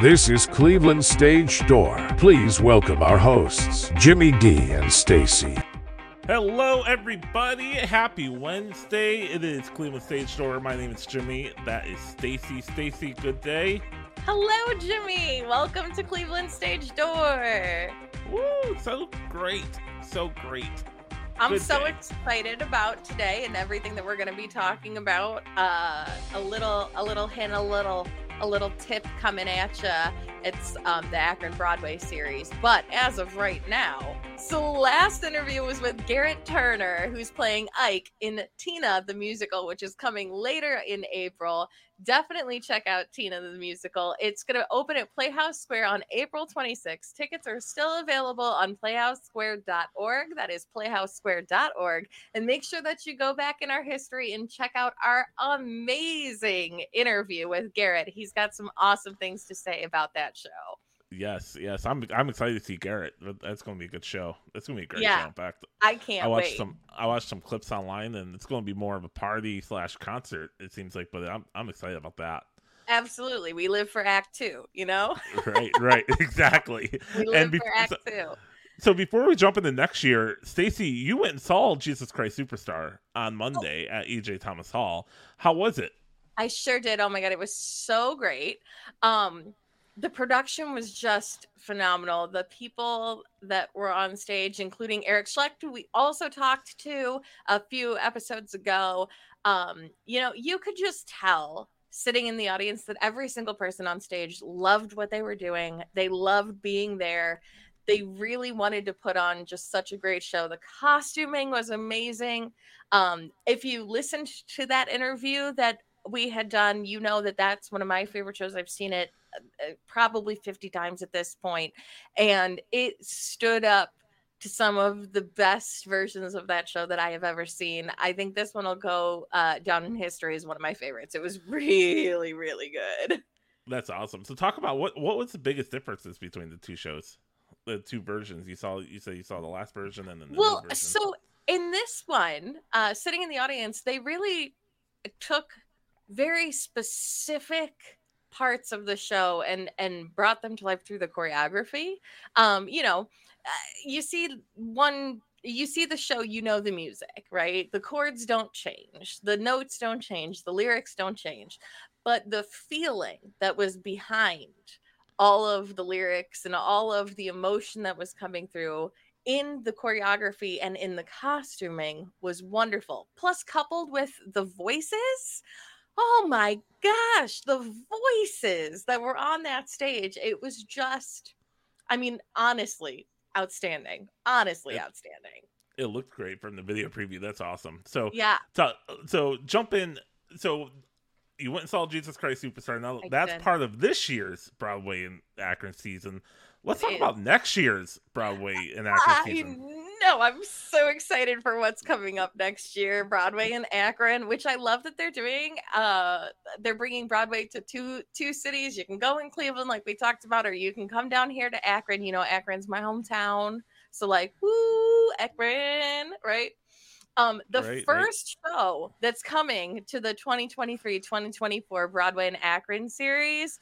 This is Cleveland Stage Door. Please welcome our hosts, Jimmy D and Stacy. Hello, everybody. Happy Wednesday. It is Cleveland Stage Door. My name is Jimmy. That is Stacy. Stacy, good day. Hello, Jimmy. Welcome to Cleveland Stage Door. Woo, so great. So great. I'm Good so day. excited about today and everything that we're going to be talking about. Uh, a little, a little hint, a little, a little tip coming at you. It's um, the Akron Broadway series. But as of right now, so last interview was with Garrett Turner, who's playing Ike in Tina the musical, which is coming later in April. Definitely check out Tina the musical. It's going to open at Playhouse Square on April 26th. Tickets are still available on playhousesquare.org. That is playhousesquare.org. And make sure that you go back in our history and check out our amazing interview with Garrett. He's got some awesome things to say about that show. Yes, yes. I'm I'm excited to see Garrett. That's going to be a good show. That's going to be a great Yeah. show. In fact, I can't I watched wait. some I watched some clips online, and it's going to be more of a party slash concert. It seems like, but I'm I'm excited about that. Absolutely. We live for Act Two, you know? right, right, exactly. We live bef- for Act Two. So before we jump into next year, Stacy, you went and saw Jesus Christ Superstar on Monday at EJ Thomas Hall. How was it? I sure did. Oh my god, it was so great. Um the production was just phenomenal. The people that were on stage, including Eric Schlecht, who we also talked to a few episodes ago, um, you know, you could just tell sitting in the audience that every single person on stage loved what they were doing. They loved being there. They really wanted to put on just such a great show. The costuming was amazing. Um, if you listened to that interview that we had done, you know that that's one of my favorite shows. I've seen it uh, probably 50 times at this point, and it stood up to some of the best versions of that show that I have ever seen. I think this one will go uh, down in history as one of my favorites. It was really, really good. That's awesome. So talk about what what was the biggest differences between the two shows, the two versions you saw. You said you saw the last version and then the well so in this one uh sitting in the audience they really took very specific parts of the show and and brought them to life through the choreography. Um you know uh, you see one you see the show you know the music right? The chords don't change. The notes don't change. The lyrics don't change. But the feeling that was behind all of the lyrics and all of the emotion that was coming through in the choreography and in the costuming was wonderful. Plus, coupled with the voices, oh my gosh, the voices that were on that stage, it was just, I mean, honestly, outstanding. Honestly, Yep. outstanding. it looked great from the video preview. That's awesome. So Yeah, so, so jump in. So you went and saw Jesus Christ Superstar. Now I that's did. part of this year's Broadway and Akron season. Let's It talk is. about next year's Broadway and Akron I season. Know. I'm so excited for what's coming up next year. Broadway and Akron, which I love that they're doing. Uh, they're bringing Broadway to two two cities. You can go in Cleveland, like we talked about, or you can come down here to Akron. You know, Akron's my hometown, so like, woo, Akron, right? Um, the Right, right. first show that's coming to the 2023-2024 Broadway and Akron series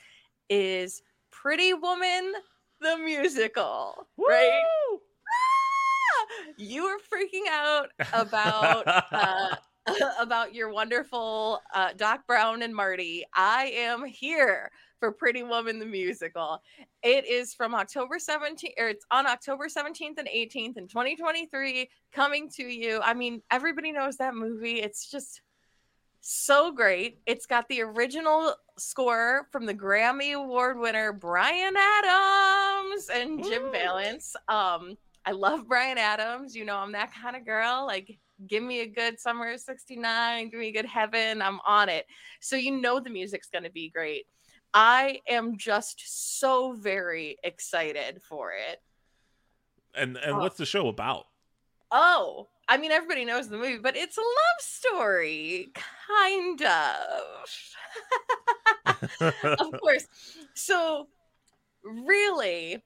is Pretty Woman the musical, right? You were freaking out about uh, about your wonderful uh, Doc Brown and Marty. I am here for Pretty Woman the musical. It is from October 17th, or it's on October 17th and 18th in 2023, coming to you. I mean, everybody knows that movie. It's just so great. It's got the original score from the Grammy Award winner Bryan Adams and Jim Woo! Vallance. Um, I love Bryan Adams. You know, I'm that kind of girl. Like, give me a good Summer of 69, give me a good Heaven. I'm on it. So, you know, the music's going to be great. I am just so very excited for it. And and Oh. what's the show about? Oh, I mean, everybody knows the movie, but it's a love story, kind of. of course. So, really,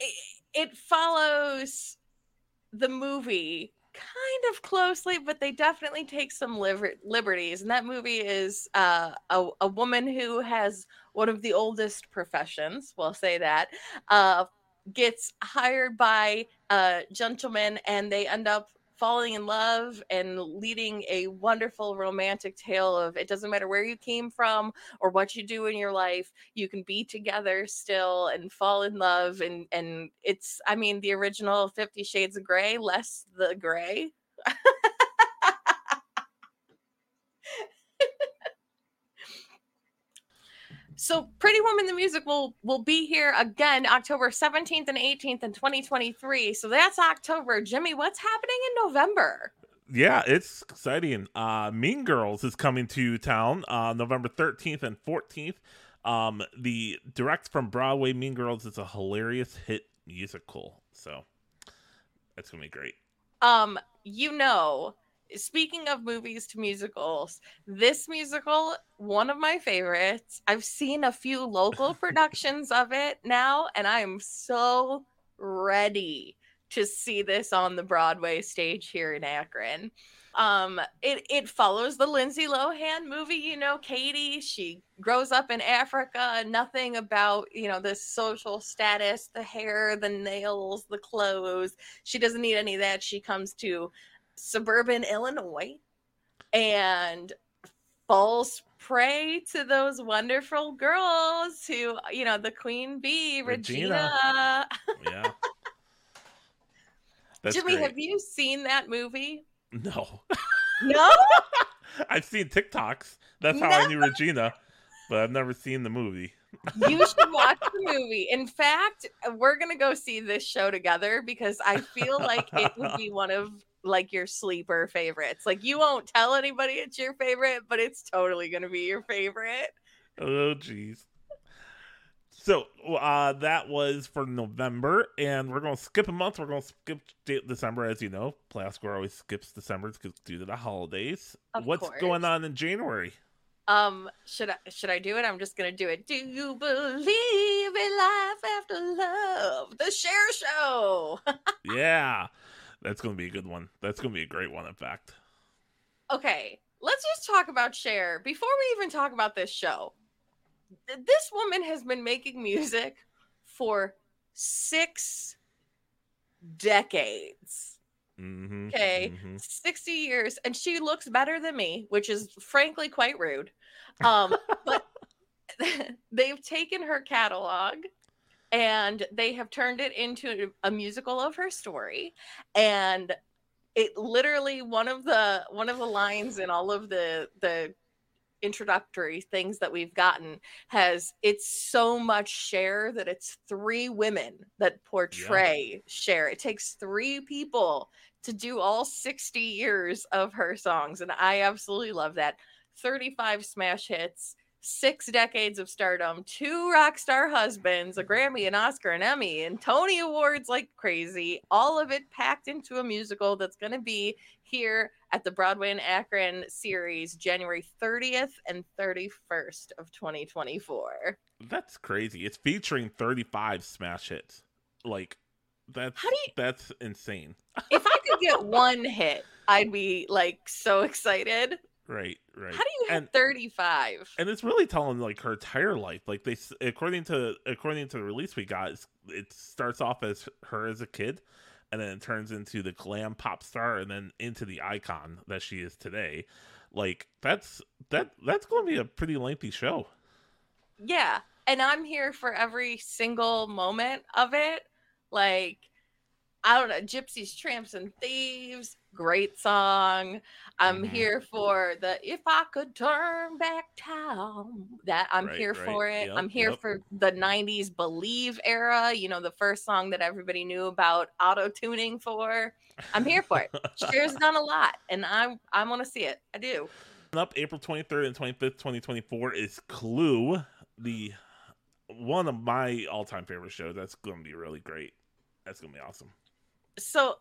it, it follows the movie kind of closely, but they definitely take some liber- liberties. And that movie is uh, a, a woman who has one of the oldest professions, we'll say that, uh, gets hired by a gentleman and they end up falling in love and leading a wonderful romantic tale of it doesn't matter where you came from or what you do in your life you can be together still and fall in love and and it's i mean the original 50 shades of gray less the gray So Pretty Woman the musical will be here again October 17th and 18th in 2023. So that's October. Jimmy, what's happening in November? Yeah, it's exciting. Uh Mean Girls is coming to town uh November 13th and 14th. Um the direct from Broadway Mean Girls is a hilarious hit musical. So that's going to be great. Um you know speaking of movies to musicals, this musical, one of my favorites. I've seen a few local productions of it now, and I am so ready to see this on the Broadway stage here in Akron. Um, it it follows the Lindsay Lohan movie, you know, Cady. She grows up in Africa, nothing about you know the social status, the hair, the nails, the clothes. She doesn't need any of that. She comes to suburban Illinois and falls prey to those wonderful girls who, you know, the queen bee, Regina. Regina. Oh, yeah. That's Jimmy, great. have you seen that movie? No. No? I've seen TikToks. That's how I knew Regina, but I've never seen the movie. you should watch the movie. In fact, we're going to go see this show together because I feel like it would be one of like your sleeper favorites. Like you won't tell anybody it's your favorite, but it's totally going to be your favorite. Oh jeez. So uh, that was for November, and we're going to skip a month. We're going to skip December, as you know. Plasco always skips December due to the holidays. Of What's course. going on in January? Um, should I should I do it? I'm just gonna do it. Do you believe in life after love? The Cher Show. yeah. That's going to be a good one. That's going to be a great one, in fact. Okay, let's just talk about Cher before we even talk about this show. This woman has been making music for six decades. Mm-hmm, okay, mm-hmm. 60 years, and she looks better than me, which is frankly quite rude. Um, but they've taken her catalog and they have turned it into a musical of her story and it literally one of the one of the lines in all of the the introductory things that we've gotten has it's so much Cher that it's three women that portray yeah. Cher it takes three people to do all 60 years of her songs and i absolutely love that 35 smash hits six decades of stardom, two rock star husbands, a Grammy, an Oscar, an Emmy, and Tony Awards like crazy. All of it packed into a musical that's going to be here at the Broadway and Akron series January 30th and 31st of 2024. That's crazy. It's featuring 35 smash hits. Like that's How do you, that's insane. if I could get one hit, I'd be like so excited. Right, right. How do you and, 35? And it's really telling like her entire life. Like they according to according to the release we got, it starts off as her as a kid and then it turns into the glam pop star and then into the icon that she is today. Like that's that that's going to be a pretty lengthy show. Yeah, and I'm here for every single moment of it. Like I don't know, Gypsies, Tramps, and Thieves, great song. I'm mm-hmm. here for the If I Could Turn Back Time. That I'm right, here right. for it. Yep, I'm here yep. for the 90s Believe era, you know, the first song that everybody knew about auto tuning for. I'm here for it. Cher's done a lot, and I I want to see it. I do. Up April 23rd and 25th, 2024 is Clue, the one of my all-time favorite shows. That's going to be really great. That's going to be awesome so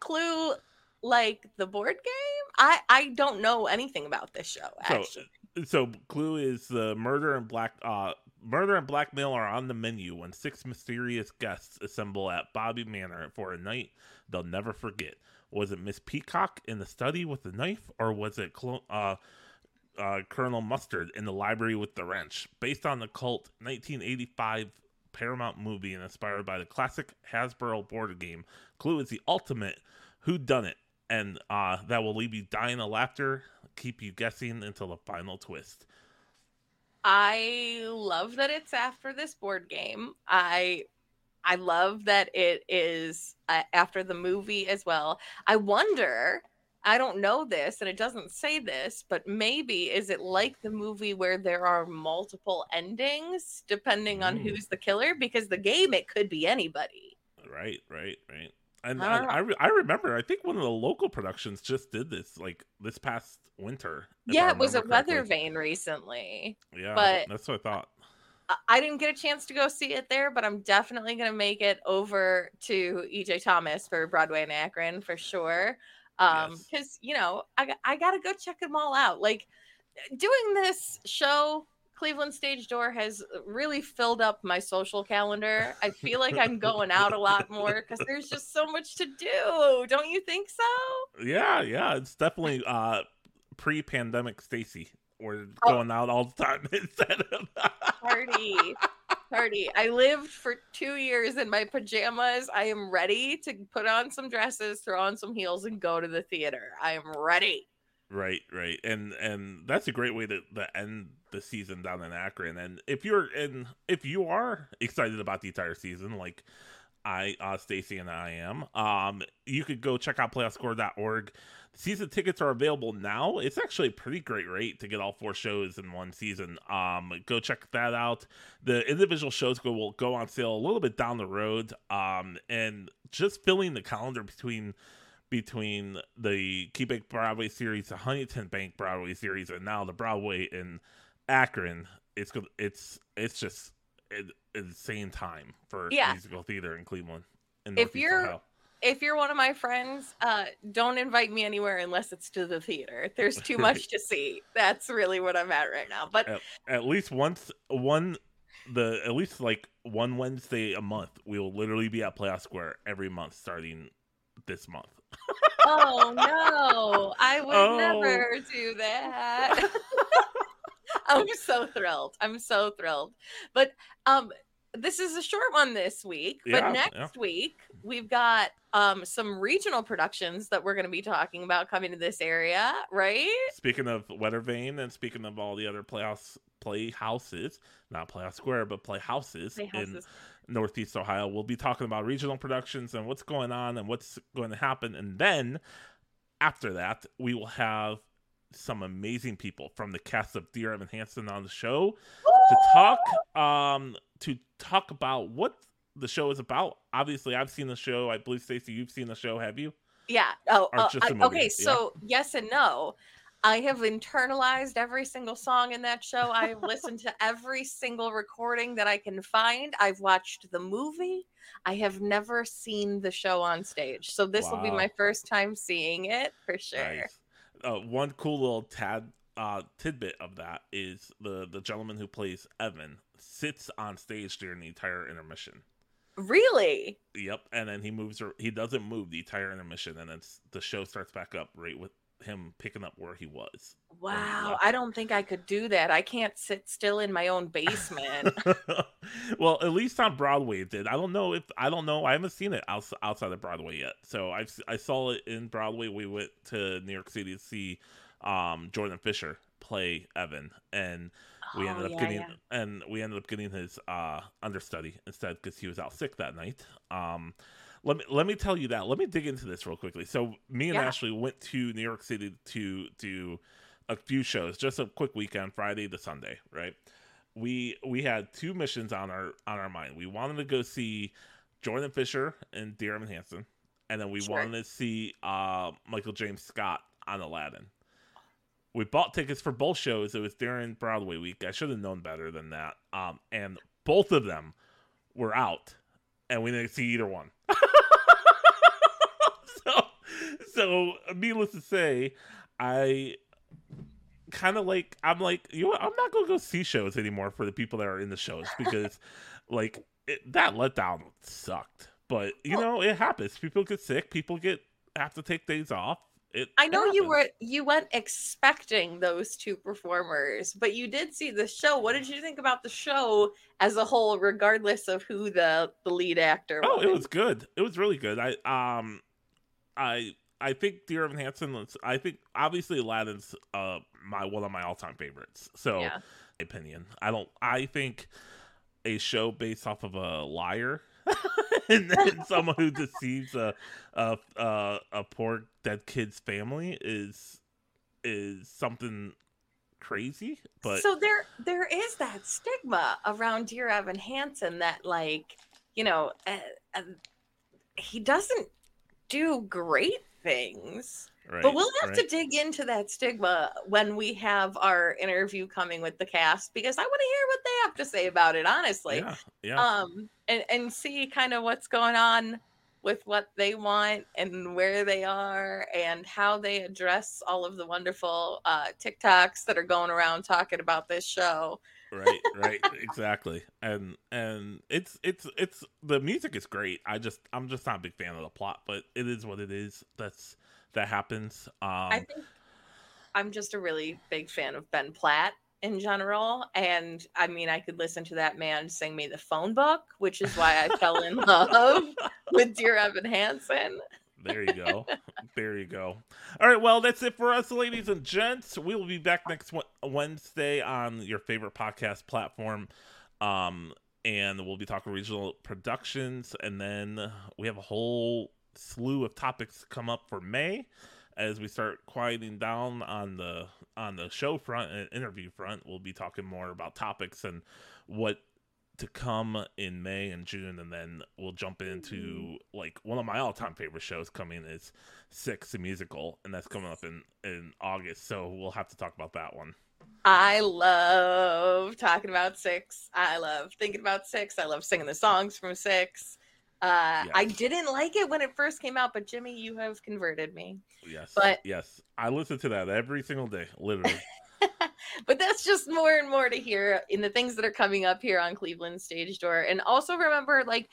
Clue, like the board game, I I don't know anything about this show. Actually. So, so Clue is the murder and black uh murder and blackmail are on the menu when six mysterious guests assemble at Boddy Manor for a night they'll never forget. Was it Miss Peacock in the study with the knife, or was it Clo- uh, uh, Colonel Mustard in the library with the wrench? Based on the cult 1985 Paramount movie and inspired by the classic Hasbro board game, Clue is the ultimate who done it, and uh, that will leave you dying of laughter, keep you guessing until the final twist. I love that it's after this board game. I I love that it is uh, after the movie as well. I wonder, I don't know this and it doesn't say this, but maybe is it like the movie where there are multiple endings depending on Mm. who's the killer? Because the game, it could be anybody. Right, right, right. And I I, I, re- I remember, I think one of the local productions just did this, like this past winter. yeah, it was a correctly. weather vane recently. Yeah, but- that's what I thought. I- I didn't get a chance to go see it there, but I'm definitely going to make it over to EJ Thomas for Broadway and Akron for sure. Um, Yes. because you know, I got- I got to go check them all out. Like doing this show, Cleveland Stage Door has really filled up my social calendar. I feel like I'm going out a lot more because there's just so much to do. Don't you think so? Yeah, yeah, it's definitely uh pre-pandemic Stacy. We're Oh. going out all the time instead of Party. Party. I lived for two years in my pajamas. I am ready to put on some dresses, throw on some heels, and go to the theater. I am ready. Right, right, and and that's a great way to, to end the season down in Akron. And if you're in, if you are excited about the entire season, like I, uh, Stacy and I am, um, you could go check out playhousesquare.org. Season tickets are available now. It's actually a pretty great rate to get all four shows in one season. Um, go check that out. The individual shows go will go on sale a little bit down the road. Um, and just filling the calendar between between the KeyBank Broadway series, the Huntington Bank Broadway series, and now the Broadway in Akron. It's it's it's just an insane time for Yeah. musical theater in Cleveland. In If you're- Ohio. If you're one of my friends, uh, don't invite me anywhere unless it's to the theater. There's too much to see. That's really what I'm at right now. But at, at least once one the at least like one Wednesday a month, we will literally be at Playhouse Square every month starting this month. oh no, I would Oh. never do that. I'm so thrilled. I'm so thrilled. But um this is a short one this week, Yeah, but next yeah. week we've got um some regional productions that we're going to be talking about coming to this area, right? Speaking of Weathervane and speaking of all the other playoffs play houses, not playoff square, but play houses in Northeast Ohio. We'll be talking about regional productions and what's going on and what's going to happen. And then after that, we will have some amazing people from the cast of Dear Evan Hansen on the show to talk um to talk about what the show is about. Obviously, I've seen the show. I believe Stacey, you've seen the show, have you? Yeah. Oh, uh, just I- a movie, okay. yeah. So yes and no. I have internalized every single song in that show. I have listened to every single recording that I can find. I've watched the movie. I have never seen the show on stage. So this will be my first time seeing it for sure. Nice. Uh, one cool little tad uh, tidbit of that is the the gentleman who plays Evan sits on stage during the entire intermission. Really? Yep, and then he moves. He doesn't move the entire intermission, and then the show starts back up right with him picking up where he was. Wow. I don't think I could do that. I can't sit still in my own basement. well, at least on Broadway it did. I don't know if I don't know. I haven't seen it outside of Broadway yet. So I I saw it in Broadway. We went to New York City to see um, Jordan Fisher play Evan, and we Oh, ended up yeah, getting yeah. and we ended up getting his uh, understudy instead because he was out sick that night. Um, let me let me tell you that. Let me dig into this real quickly. So me and Yeah. Ashley went to New York City to do a few shows, just a quick weekend, Friday to Sunday, right? We we had two missions on our on our mind. We wanted to go see Jordan Fisher and Dear Evan Hansen, and then we Sure. wanted to see uh, Michael James Scott on Aladdin. We bought tickets for both shows. It was during Broadway week. I should have known better than that. Um, and both of them were out, and we didn't see either one. so, needless to say, I kind of like I'm like you know what? I'm not gonna go see shows anymore for the people that are in the shows because like it, that letdown sucked. But you Well- know it happens. People get sick. People get have to take days off. It I know you were you went expecting those two performers, but you did see the show. What did you think about the show as a whole, regardless of who the the lead actor Oh, was? it was good. It was really good. I um, I I think Dear Evan Hansen. I think obviously Aladdin's uh my one of my all time favorites. So, Yeah. my opinion, I don't. I think a show based off of a liar. and then someone who deceives a, a a a poor dead kid's family is is something crazy. But so there there is that stigma around Dear Evan Hansen that like you know uh, uh, he doesn't do great things. right, but we'll have right. to dig into that stigma when we have our interview coming with the cast because I want to hear what they have to say about it. Honestly, yeah, yeah. um, and and see kind of what's going on with what they want and where they are and how they address all of the wonderful uh, TikToks that are going around talking about this show. right right exactly and and it's it's it's the music is great i just i'm just not a big fan of the plot but it is what it is that's that happens um I think I'm just a really big fan of Ben Platt in general. And I mean, I could listen to that man sing me the phone book, which is why I fell in love with Dear Evan Hansen. there you go there you go all right well that's it for us ladies and gents we will be back next wednesday on your favorite podcast platform um and we'll be talking regional productions and then we have a whole slew of topics come up for may as we start quieting down on the on the show front and interview front we'll be talking more about topics and what to come in May and June, and then we'll jump into like one of my all-time favorite shows coming is Six the musical, and that's coming up in in August. So we'll have to talk about that one. I love talking about Six. I love thinking about Six. I love singing the songs from Six. Uh, I didn't like it when it first came out, but Jimmy, you have converted me. Yes, But- yes, I listen to that every single day, literally. but that's just more and more to hear in the things that are coming up here on Cleveland Stage Door. And also remember, like,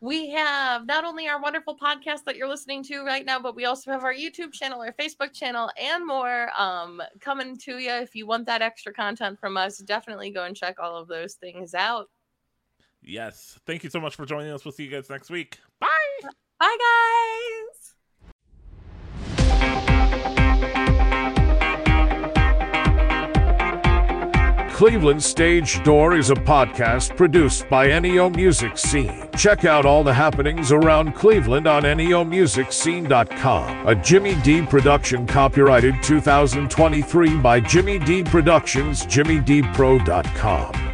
we have not only our wonderful podcast that you're listening to right now, but we also have our YouTube channel, our Facebook channel, and more um, coming to you. If you want that extra content from us, definitely go and check all of those things out. Yes, thank you so much for joining us. We'll see you guys next week. Bye. Bye, guys. Cleveland Stage Door is a podcast produced by NEO Music Scene. Check out all the happenings around Cleveland on neomusicscene.com. A Jimmy D production copyrighted 2023 by Jimmy D Productions, jimmydpro.com.